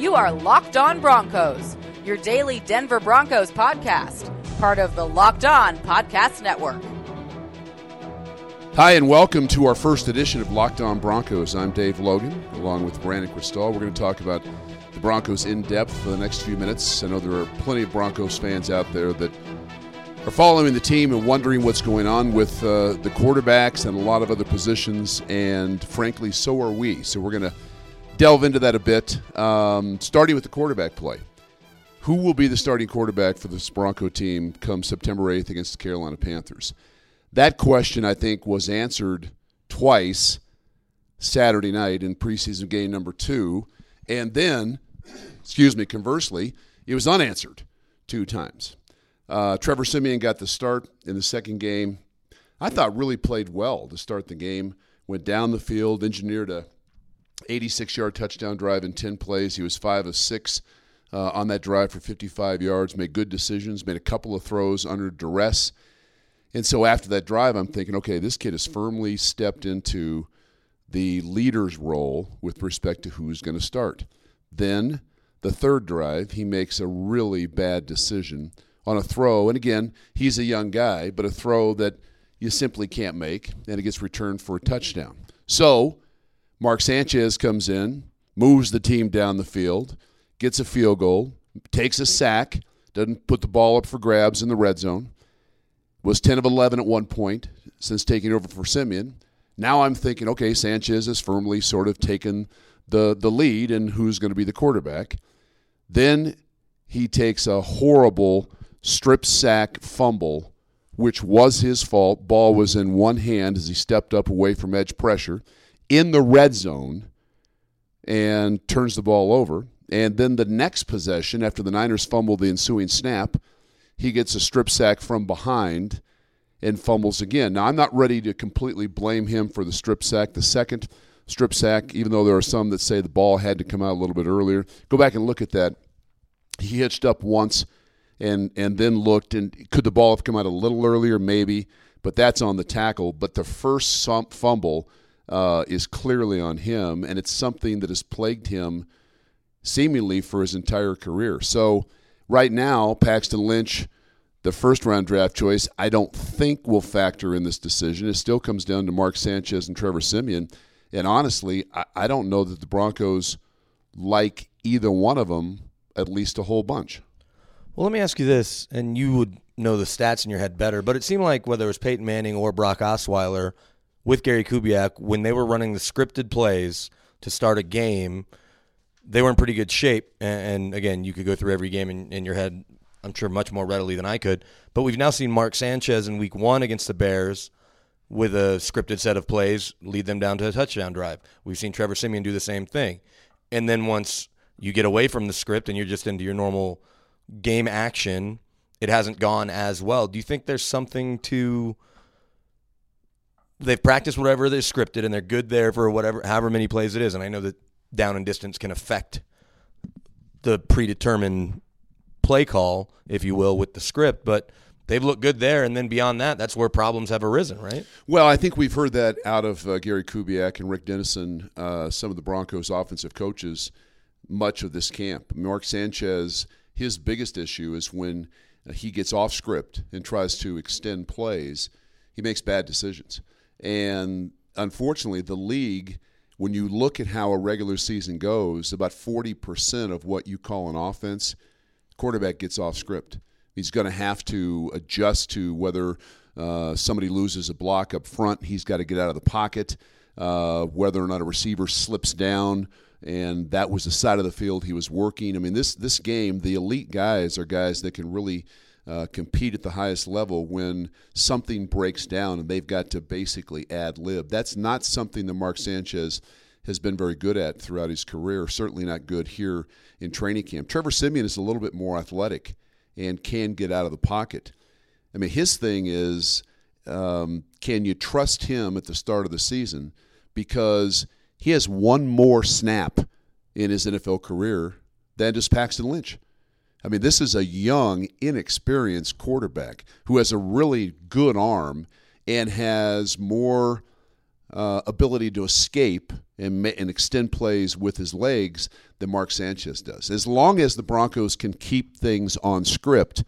You are Locked On Broncos, your daily Denver Broncos podcast, part of the Locked On Podcast Network. Hi, and welcome to our first edition of Locked On Broncos. I'm Dave Logan, along with Brandon Krisztal. We're going to talk about the Broncos in depth for the next few minutes. I know there are plenty of Broncos fans out there that are following the team and wondering what's going on with uh, the quarterbacks and a lot of other positions, and frankly, so are we. So we're going to delve into that a bit, um, starting with the quarterback play. Who will be the starting quarterback for this Bronco team come September 8th against the Carolina Panthers? That question, I think, was answered twice Saturday night in preseason game number two. And then, excuse me, conversely, it was unanswered two times. Uh, Trevor Siemian got the start in the second game. I thought really played well to start the game. Went down the field, engineered a 86 yard touchdown drive in 10 plays. He was five of six uh, on that drive for 55 yards. Made good decisions. Made a couple of throws under duress. And so after that drive, I'm thinking, okay, this kid has firmly stepped into the leader's role with respect to who's going to start. Then the third drive, he makes a really bad decision on a throw. And again, he's a young guy, but a throw that you simply can't make, and it gets returned for a touchdown. So Mark Sanchez comes in, moves the team down the field, gets a field goal, takes a sack, doesn't put the ball up for grabs in the red zone. Was 10 of 11 at one point since taking over for Siemian. Now I'm thinking, okay, Sanchez has firmly sort of taken the, the lead and who's going to be the quarterback. Then he takes a horrible strip sack fumble, which was his fault. Ball was in one hand as he stepped up away from edge pressure in the red zone and turns the ball over. And then the next possession, after the Niners fumble the ensuing snap, he gets a strip sack from behind and fumbles again. Now, I'm not ready to completely blame him for the strip sack. The second strip sack, even though there are some that say the ball had to come out a little bit earlier, go back and look at that. He hitched up once and and then looked and could the ball have come out a little earlier maybe but that's on the tackle but the first fumble uh, is clearly on him and it's something that has plagued him seemingly for his entire career. So right now paxton lynch the first round draft choice i don't think will factor in this decision. It still comes down to mark sanchez and trevor Siemian. and honestly I, I don't know that the broncos like either one of them at least a whole bunch. Well, let me ask you this, and you would know the stats in your head better, but it seemed like whether it was Peyton Manning or Brock Osweiler with Gary Kubiak, when they were running the scripted plays to start a game, they were in pretty good shape. And, again, you could go through every game in, in your head, I'm sure, much more readily than I could. But we've now seen Mark Sanchez in week one against the Bears with a scripted set of plays lead them down to a touchdown drive. We've seen Trevor Siemian do the same thing. And then once you get away from the script and you're just into your normal – game action, it hasn't gone as well. Do you think there's something to they've practiced whatever they're scripted and they're good there for whatever however many plays it is. And I know that down and distance can affect the predetermined play call, if you will, with the script, but they've looked good there. And then beyond that, that's where problems have arisen, right? Well, I think we've heard that out of uh, Gary Kubiak and Rick Dennison, uh, some of the Broncos offensive coaches, much of this camp. Mark Sanchez his biggest issue is when uh, he gets off script and tries to extend plays, he makes bad decisions. And unfortunately, the league, when you look at how a regular season goes, about 40% of what you call an offense, quarterback gets off script. He's going to have to adjust to whether uh, somebody loses a block up front, he's got to get out of the pocket, uh, whether or not a receiver slips down and that was the side of the field he was working. I mean, this this game, the elite guys are guys that can really uh, compete at the highest level when something breaks down and they've got to basically ad lib. That's not something that Mark Sanchez has been very good at throughout his career. Certainly not good here in training camp. Trevor Siemian is a little bit more athletic and can get out of the pocket. I mean, his thing is, um, can you trust him at the start of the season? Because he has one more snap in his NFL career than does Paxton Lynch. I mean, this is a young, inexperienced quarterback who has a really good arm and has more uh, ability to escape and, and extend plays with his legs than Mark Sanchez does. As long as the Broncos can keep things on script,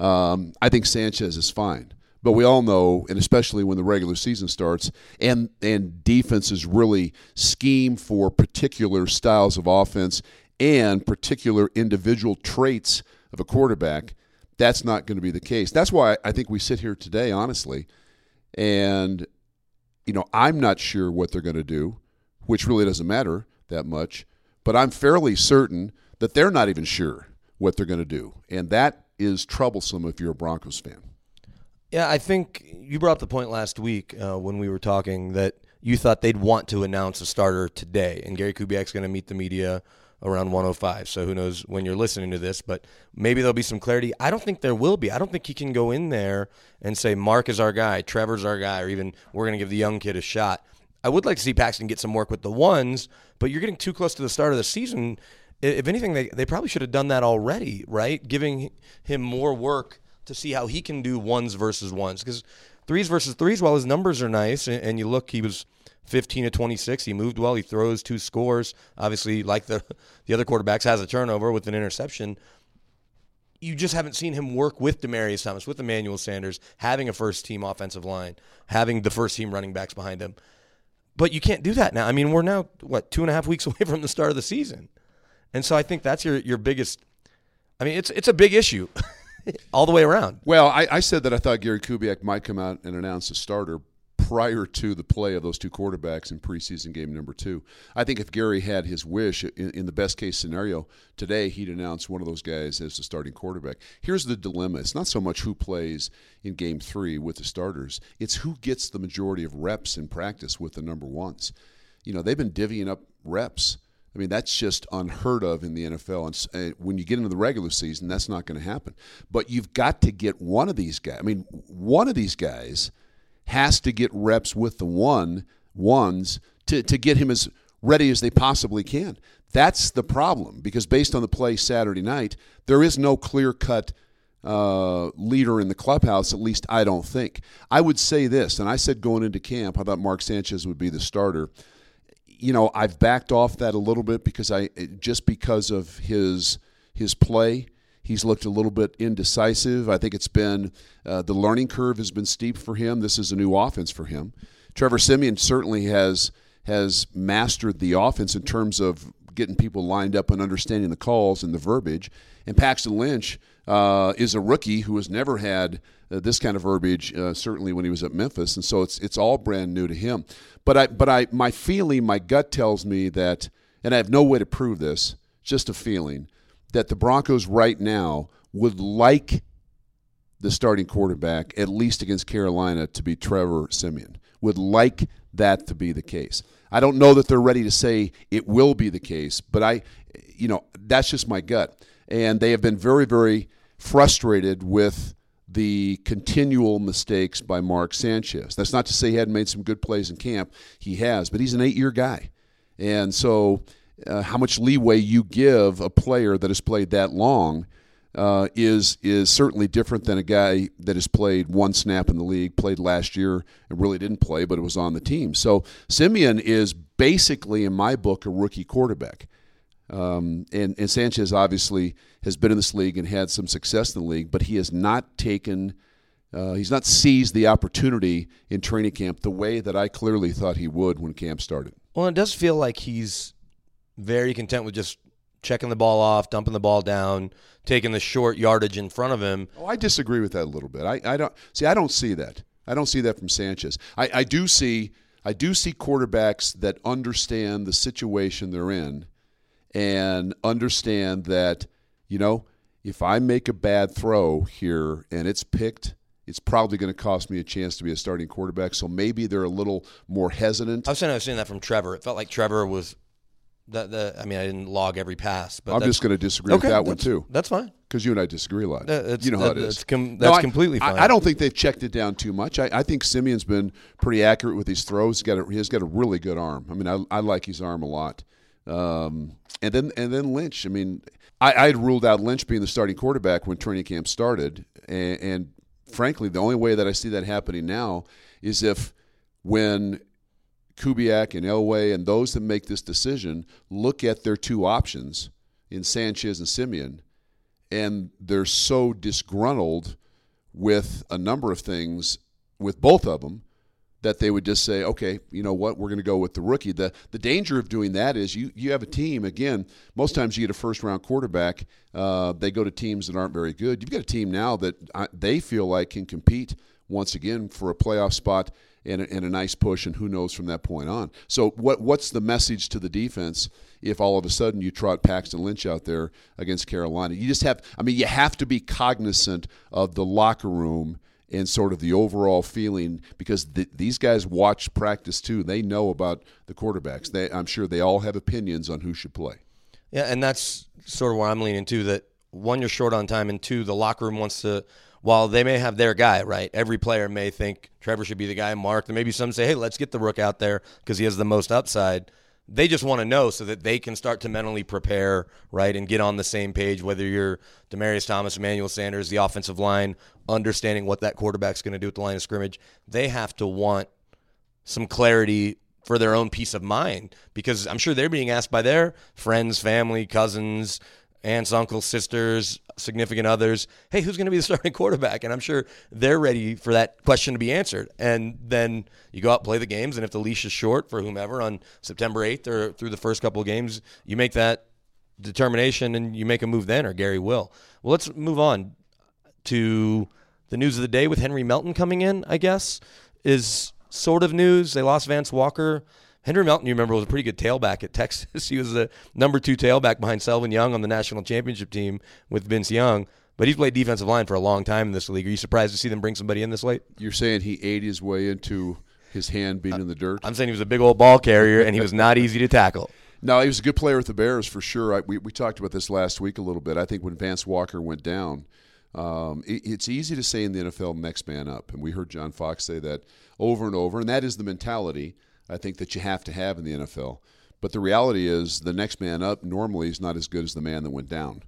um, I think Sanchez is fine. But we all know, and especially when the regular season starts, and and defenses really scheme for particular styles of offense and particular individual traits of a quarterback, that's not going to be the case. That's why I think we sit here today, honestly, and you know I'm not sure what they're going to do, which really doesn't matter that much. But I'm fairly certain that they're not even sure what they're going to do, and that is troublesome if you're a Broncos fan. Yeah, I think you brought up the point last week uh, when we were talking that you thought they'd want to announce a starter today, and Gary Kubiak's going to meet the media around 105. So who knows when you're listening to this, but maybe there'll be some clarity. I don't think there will be. I don't think he can go in there and say Mark is our guy, Trevor's our guy, or even we're going to give the young kid a shot. I would like to see Paxton get some work with the ones, but you're getting too close to the start of the season. If anything, they, they probably should have done that already, right? Giving him more work to see how he can do ones versus ones because threes versus threes. While his numbers are nice, and, and you look, he was 15 to 26. He moved well. He throws two scores. Obviously, like the the other quarterbacks, has a turnover with an interception. You just haven't seen him work with Demaryius Thomas, with Emmanuel Sanders, having a first team offensive line, having the first team running backs behind him. But you can't do that now. I mean, we're now what two and a half weeks away from the start of the season, and so I think that's your your biggest. I mean, it's it's a big issue. all the way around. Well, I, I, said that I thought Gary Kubiak might come out and announce a starter prior to the play of those two quarterbacks in preseason game number two. I think if Gary had his wish, in, in the best case scenario today, he'd announce one of those guys as the starting quarterback. Here's the dilemma it's not so much who plays in game three with the starters, it's who gets the majority of reps in practice with the number ones. You know, they've been divvying up reps I mean, that's just unheard of in the NFL. And when you get into the regular season, that's not going to happen. But you've got to get one of these guys. I mean, one of these guys has to get reps with the one ones to, to get him as ready as they possibly can. That's the problem because based on the play Saturday night, there is no clear cut uh, leader in the clubhouse, at least I don't think. I would say this, and I said going into camp, I thought Mark Sanchez would be the starter you know, I've backed off that a little bit because I just because of his his play. He's looked a little bit indecisive. I think it's been uh, the learning curve has been steep for him. This is a new offense for him. Trevor Siemian certainly has has mastered the offense in terms of getting people lined up and understanding the calls and the verbiage. And Paxton Lynch uh, is a rookie who has never had uh, this kind of verbiage, uh, certainly when he was at Memphis, and so it's it's all brand new to him. But I but I my feeling, my gut tells me that, and I have no way to prove this, just a feeling that the Broncos right now would like the starting quarterback, at least against Carolina, to be Trevor Siemian. Would like that to be the case. I don't know that they're ready to say it will be the case, but I, you know, that's just my gut. And they have been very, very frustrated with the continual mistakes by Mark Sanchez. That's not to say he hadn't made some good plays in camp. He has, but he's an eight year guy. And so, uh, how much leeway you give a player that has played that long uh, is is certainly different than a guy that has played one snap in the league, played last year and really didn't play, but it was on the team. So Siemian is basically, in my book, a rookie quarterback. Um, and, and Sanchez obviously has been in this league and had some success in the league, but he has not taken, uh, he's not seized the opportunity in training camp the way that I clearly thought he would when camp started. Well, it does feel like he's very content with just checking the ball off, dumping the ball down, taking the short yardage in front of him. Oh, I disagree with that a little bit. I, I don't see. I don't see that. I don't see that from Sanchez. I, I do see. I do see quarterbacks that understand the situation they're in and understand that, you know, if I make a bad throw here and it's picked, it's probably going to cost me a chance to be a starting quarterback. So maybe they're a little more hesitant. I was saying I was saying that from Trevor. It felt like Trevor was the, the I mean, I didn't log every pass, but I'm just going to disagree with that one too. That's fine because you and I disagree a lot. Uh, you know how it is. That's, com- that's I, completely fine. I, I, don't think they've checked it down too much. I, I think Siemian's been pretty accurate with his throws. He's got a, he's got a really good arm. I mean, I, I like his arm a lot. Um, and then and then Lynch. I mean, I, I had ruled out Lynch being the starting quarterback when training camp started, and, and frankly, the only way that I see that happening now is if when Kubiak and Elway and those that make this decision look at their two options in Sanchez and Siemian, and they're so disgruntled with a number of things with both of them that they would just say, okay, you know what, we're going to go with the rookie. The the danger of doing that is you you have a team. Again, most times you get a first round quarterback. Uh, they go to teams that aren't very good. You've got a team now that uh, they feel like can compete once again for a playoff spot and a, and a nice push, and who knows from that point on. So what what's the message to the defense? If all of a sudden you trot Paxton Lynch out there against Carolina, you just have. I mean, you have to be cognizant of the locker room and sort of the overall feeling because th- these guys watch practice too. They know about the quarterbacks. They, I'm sure they all have opinions on who should play. Yeah, and that's sort of where I'm leaning to. That one, you're short on time, and two, the locker room wants to. While they may have their guy, right? Every player may think Trevor should be the guy, Mark. And maybe some say, "Hey, let's get the rook out there because he has the most upside." they just want to know so that they can start to mentally prepare, right, and get on the same page. Whether you're Demaryius Thomas, Emmanuel Sanders, the offensive line, understanding what that quarterback's going to do at the line of scrimmage, they have to want some clarity for their own peace of mind because I'm sure they're being asked by their friends, family, cousins, aunts, uncles, sisters, significant others, hey, who's going to be the starting quarterback? And I'm sure they're ready for that question to be answered. And then you go out play the games, and if the leash is short for whomever on September 8th or through the first couple of games, you make that determination and you make a move then, or Gary will. Well, let's move on to the news of the day with Henry Melton coming in, I guess, is sort of news. They lost Vance Walker Henry Melton, you remember, was a pretty good tailback at Texas. he was the number two tailback behind Selvin Young on the national championship team with Vince Young. But he's played defensive line for a long time in this league. Are you surprised to see them bring somebody in this late? You're saying he ate his way into his hand being uh, in the dirt? I'm saying he was a big old ball carrier, and he was not easy to tackle. No, he was a good player with the Bears for sure. I, we, we talked about this last week a little bit. I think when Vance Walker went down, um, it, it's easy to say in the NFL, next man up. And we heard John Fox say that over and over. And that is the mentality – I think that you have to have in the NFL. But the reality is, the next man up normally is not as good as the man that went down.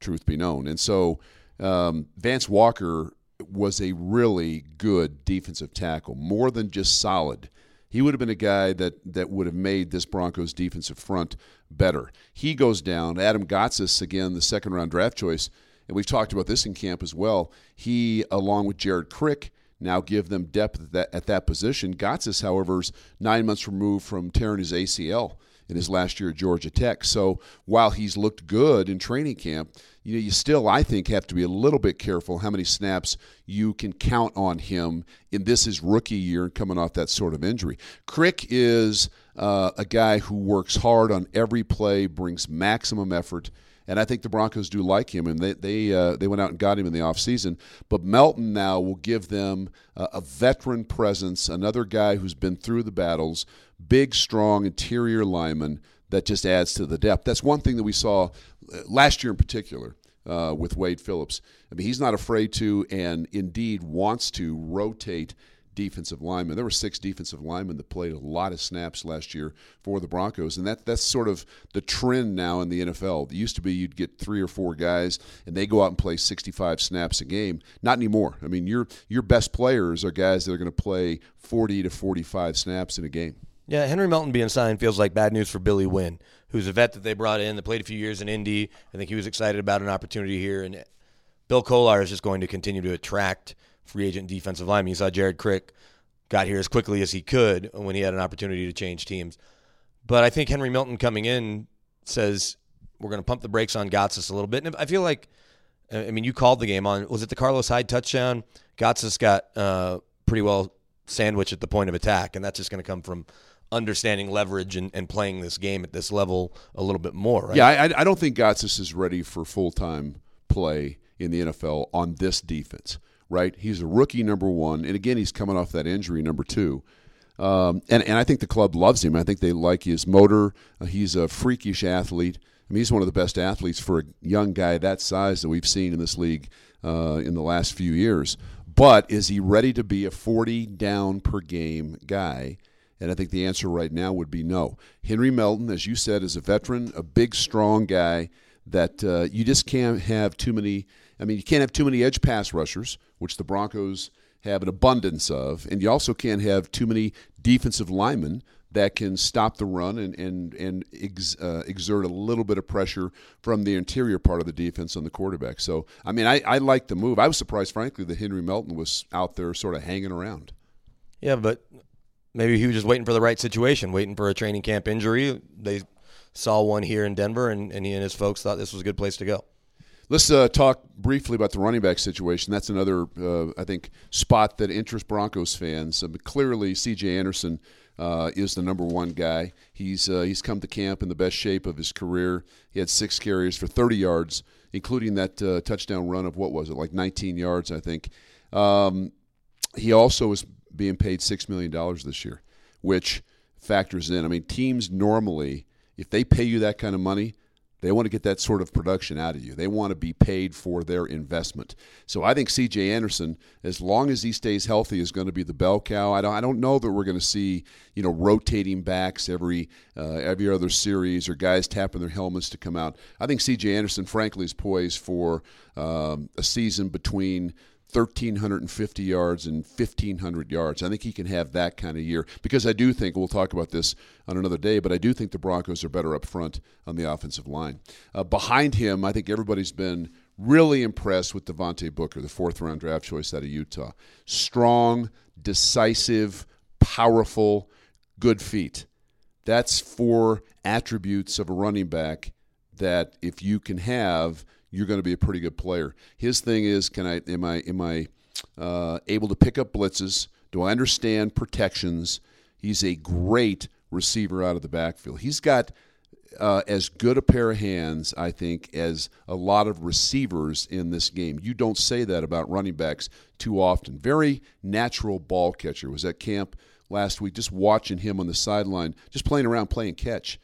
Truth be known, and so um, Vance Walker was a really good defensive tackle, more than just solid. He would have been a guy that that would have made this Broncos defensive front better. He goes down. Adam Gotsis, again, the second round draft choice, and we've talked about this in camp as well. He, along with Jared Crick, now give them depth at that, at that position. Gotsis, however, is nine months removed from tearing his ACL in his last year at Georgia Tech. So while he's looked good in training camp, you know, you still, I think, have to be a little bit careful how many snaps you can count on him in this his rookie year and coming off that sort of injury. Crick is uh, a guy who works hard on every play, brings maximum effort and I think the Broncos do like him, and they they uh, they went out and got him in the offseason. But Melton now will give them uh, a veteran presence, another guy who's been through the battles, big, strong interior lineman that just adds to the depth. That's one thing that we saw uh, last year in particular. Uh, with Wade Phillips. I mean, he's not afraid to and indeed wants to rotate defensive linemen. There were six defensive linemen that played a lot of snaps last year for the Broncos, and that that's sort of the trend now in the NFL. It used to be you'd get three or four guys, and they go out and play 65 snaps a game. Not anymore. I mean, your your best players are guys that are going to play 40 to 45 snaps in a game. Yeah, Henry Melton being signed feels like bad news for Billy Winn, who's a vet that they brought in that played a few years in Indy. I think he was excited about an opportunity here, and Bill Kollar is just going to continue to attract – free agent defensive lineman. You saw Jared Crick got here as quickly as he could when he had an opportunity to change teams. But I think Henry Melton coming in says we're going to pump the brakes on Gotsis a little bit. And I feel like, I mean, you called the game on, was it the Carlos Hyde touchdown? Gotsis got uh, pretty well sandwiched at the point of attack, and that's just going to come from understanding leverage and, and playing this game at this level a little bit more. Right? Yeah, I, I don't think Gotsis is ready for full time play in the NFL on this defense right? He's a rookie, number one. And again, he's coming off that injury, number two. Um, and, and I think the club loves him. I think they like his motor. Uh, he's a freakish athlete. I mean, he's one of the best athletes for a young guy that size that we've seen in this league uh, in the last few years. But is he ready to be a 40 down per game guy? And I think the answer right now would be no. Henry Melton, as you said, is a veteran, a big, strong guy that uh, you just can't have too many I mean, you can't have too many edge pass rushers, which the Broncos have an abundance of, and you also can't have too many defensive linemen that can stop the run and and and ex, uh, exert a little bit of pressure from the interior part of the defense on the quarterback. So, I mean, I, I like the move. I was surprised, frankly, that Henry Melton was out there sort of hanging around. Yeah, but maybe he was just waiting for the right situation, waiting for a training camp injury. They saw one here in Denver, and, and he and his folks thought this was a good place to go. Let's uh, talk briefly about the running back situation. That's another, uh, I think, spot that interests Broncos fans. Clearly, C.J. Anderson uh, is the number one guy. He's uh, he's come to camp in the best shape of his career. He had six carries for 30 yards, including that uh, touchdown run of what was it, like 19 yards, I think. Um, he also is being paid six million dollars this year, which factors in. I mean, teams normally, if they pay you that kind of money, they want to get that sort of production out of you. They want to be paid for their investment. So I think C.J. Anderson, as long as he stays healthy, is going to be the bell cow. I don't, I don't know that we're going to see you know rotating backs every uh, every other series or guys tapping their helmets to come out. I think C.J. Anderson, frankly, is poised for um, a season between 1,350 yards and 1,500 yards. I think he can have that kind of year because I do think, we'll talk about this on another day, but I do think the Broncos are better up front on the offensive line. Uh, behind him, I think everybody's been really impressed with Devontae Booker, the fourth round draft choice out of Utah. Strong, decisive, powerful, good feet. That's four attributes of a running back that if you can have – you're going to be a pretty good player. His thing is, can I am I am I uh, able to pick up blitzes? Do I understand protections? He's a great receiver out of the backfield. He's got uh, as good a pair of hands, I think, as a lot of receivers in this game. You don't say that about running backs too often. Very natural ball catcher. Was at camp last week, just watching him on the sideline, just playing around, playing catch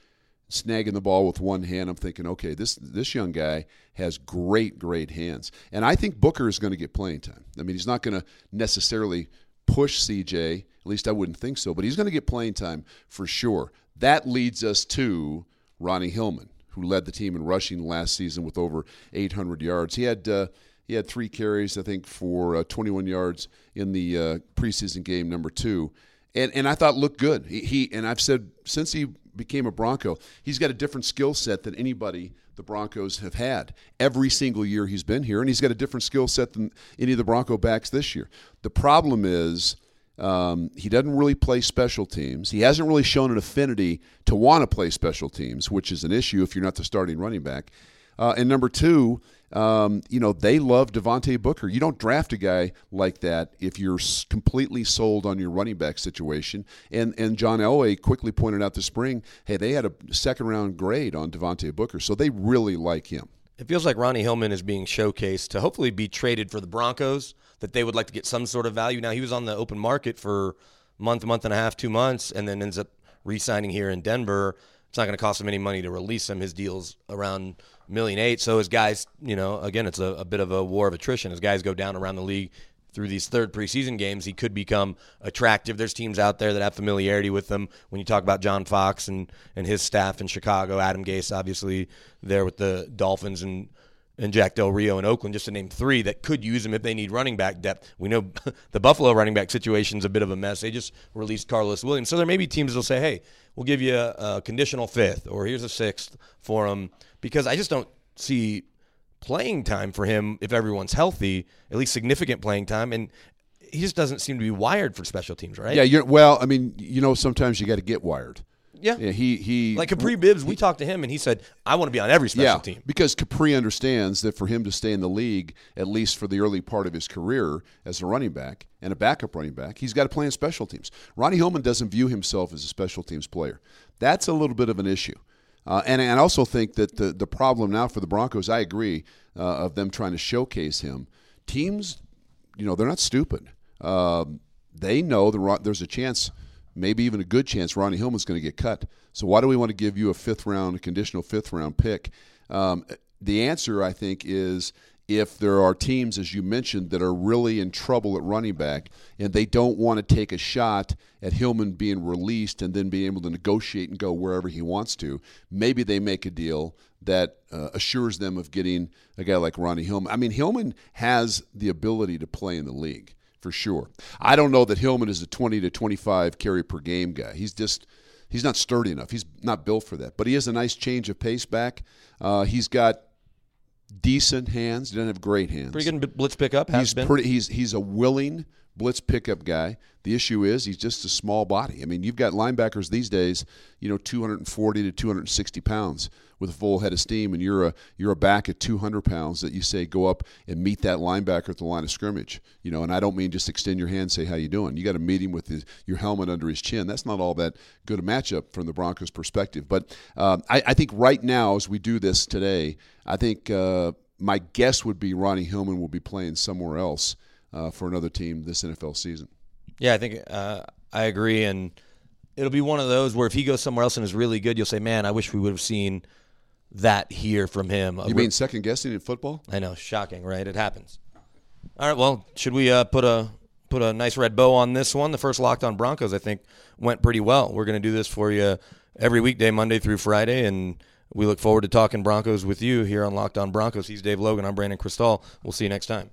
snagging the ball with one hand. I'm thinking, okay, this this young guy has great, great hands, and I think Booker is going to get playing time. I mean, he's not going to necessarily push CJ. At least I wouldn't think so, but he's going to get playing time for sure. That leads us to Ronnie Hillman, who led the team in rushing last season with over 800 yards. He had uh, he had three carries, I think, for uh, 21 yards in the uh, preseason game number two. And, and I thought looked good. He, he and I've said since he became a Bronco, he's got a different skill set than anybody the Broncos have had every single year he's been here, and he's got a different skill set than any of the Bronco backs this year. The problem is um, he doesn't really play special teams. He hasn't really shown an affinity to want to play special teams, which is an issue if you're not the starting running back. Uh, and number two, um, you know, they love Devontae Booker. You don't draft a guy like that if you're completely sold on your running back situation. And and John Elway quickly pointed out this spring, hey, they had a second round grade on Devontae Booker, so they really like him. It feels like Ronnie Hillman is being showcased to hopefully be traded for the Broncos. That they would like to get some sort of value. Now he was on the open market for month, month and a half, two months, and then ends up re-signing here in Denver. It's not going to cost him any money to release him. His deal's around million eight. So as guys, you know, again, it's a, a bit of a war of attrition. As guys go down around the league through these third preseason games, he could become attractive. There's teams out there that have familiarity with him. When you talk about John Fox and, and his staff in Chicago, Adam Gase, obviously there with the Dolphins and and Jack Del Rio in Oakland, just to name three that could use him if they need running back depth. We know the Buffalo running back situation is a bit of a mess. They just released Carlos Williams. So there may be teams that'll say, hey, we'll give you a, a conditional fifth or here's a sixth for him because I just don't see playing time for him if everyone's healthy, at least significant playing time. And he just doesn't seem to be wired for special teams, right? Yeah, you're, well, I mean, you know, sometimes you got to get wired. Yeah. yeah. he he like Kapri Bibbs. We talked to him, and he said, "I want to be on every special yeah, team." because Capri understands that for him to stay in the league, at least for the early part of his career as a running back and a backup running back, he's got to play in special teams. Ronnie Hillman doesn't view himself as a special teams player. That's a little bit of an issue. Uh, and, and I also think that the, the problem now for the Broncos, I agree, uh, of them trying to showcase him. Teams, you know, they're not stupid. Um, they know the, there's a chance – maybe even a good chance Ronnie Hillman's going to get cut. So why do we want to give you a fifth round, a conditional fifth round pick? Um, the answer, I think, is if there are teams, as you mentioned, that are really in trouble at running back and they don't want to take a shot at Hillman being released and then being able to negotiate and go wherever he wants to, maybe they make a deal that uh, assures them of getting a guy like Ronnie Hillman. I mean, Hillman has the ability to play in the league for sure. I don't know that Hillman is a 20 to 25 carry per game guy. He's just he's not sturdy enough. He's not built for that. But he has a nice change of pace back. Uh, he's got decent hands. He doesn't have great hands. Pretty good blitz pickup. Has He's been. pretty. He's he's a willing blitz pickup guy. The issue is he's just a small body. I mean, you've got linebackers these days, you know, 240 to 260 pounds with a full head of steam, and you're a you're a back at 200 pounds that you say go up and meet that linebacker at the line of scrimmage. You know, and I don't mean just extend your hand, and say how you doing. You got to meet him with his, your helmet under his chin. That's not all that good a matchup from the Broncos' perspective. But um, I, I think right now, as we do this today, I think. Uh, my guess would be Ronnie Hillman will be playing somewhere else uh, for another team this NFL season. Yeah, I think uh, I agree, and it'll be one of those where if he goes somewhere else and is really good, you'll say, "Man, I wish we would have seen that here from him." You mean second guessing in football? I know, shocking, right? It happens. All right, well, should we uh, put a put a nice red bow on this one? The first Locked On Broncos, I think, went pretty well. We're going to do this for you every weekday, Monday through Friday, and we look forward to talking Broncos with you here on Locked On Broncos. He's Dave Logan. I'm Brandon Krisztal. We'll see you next time.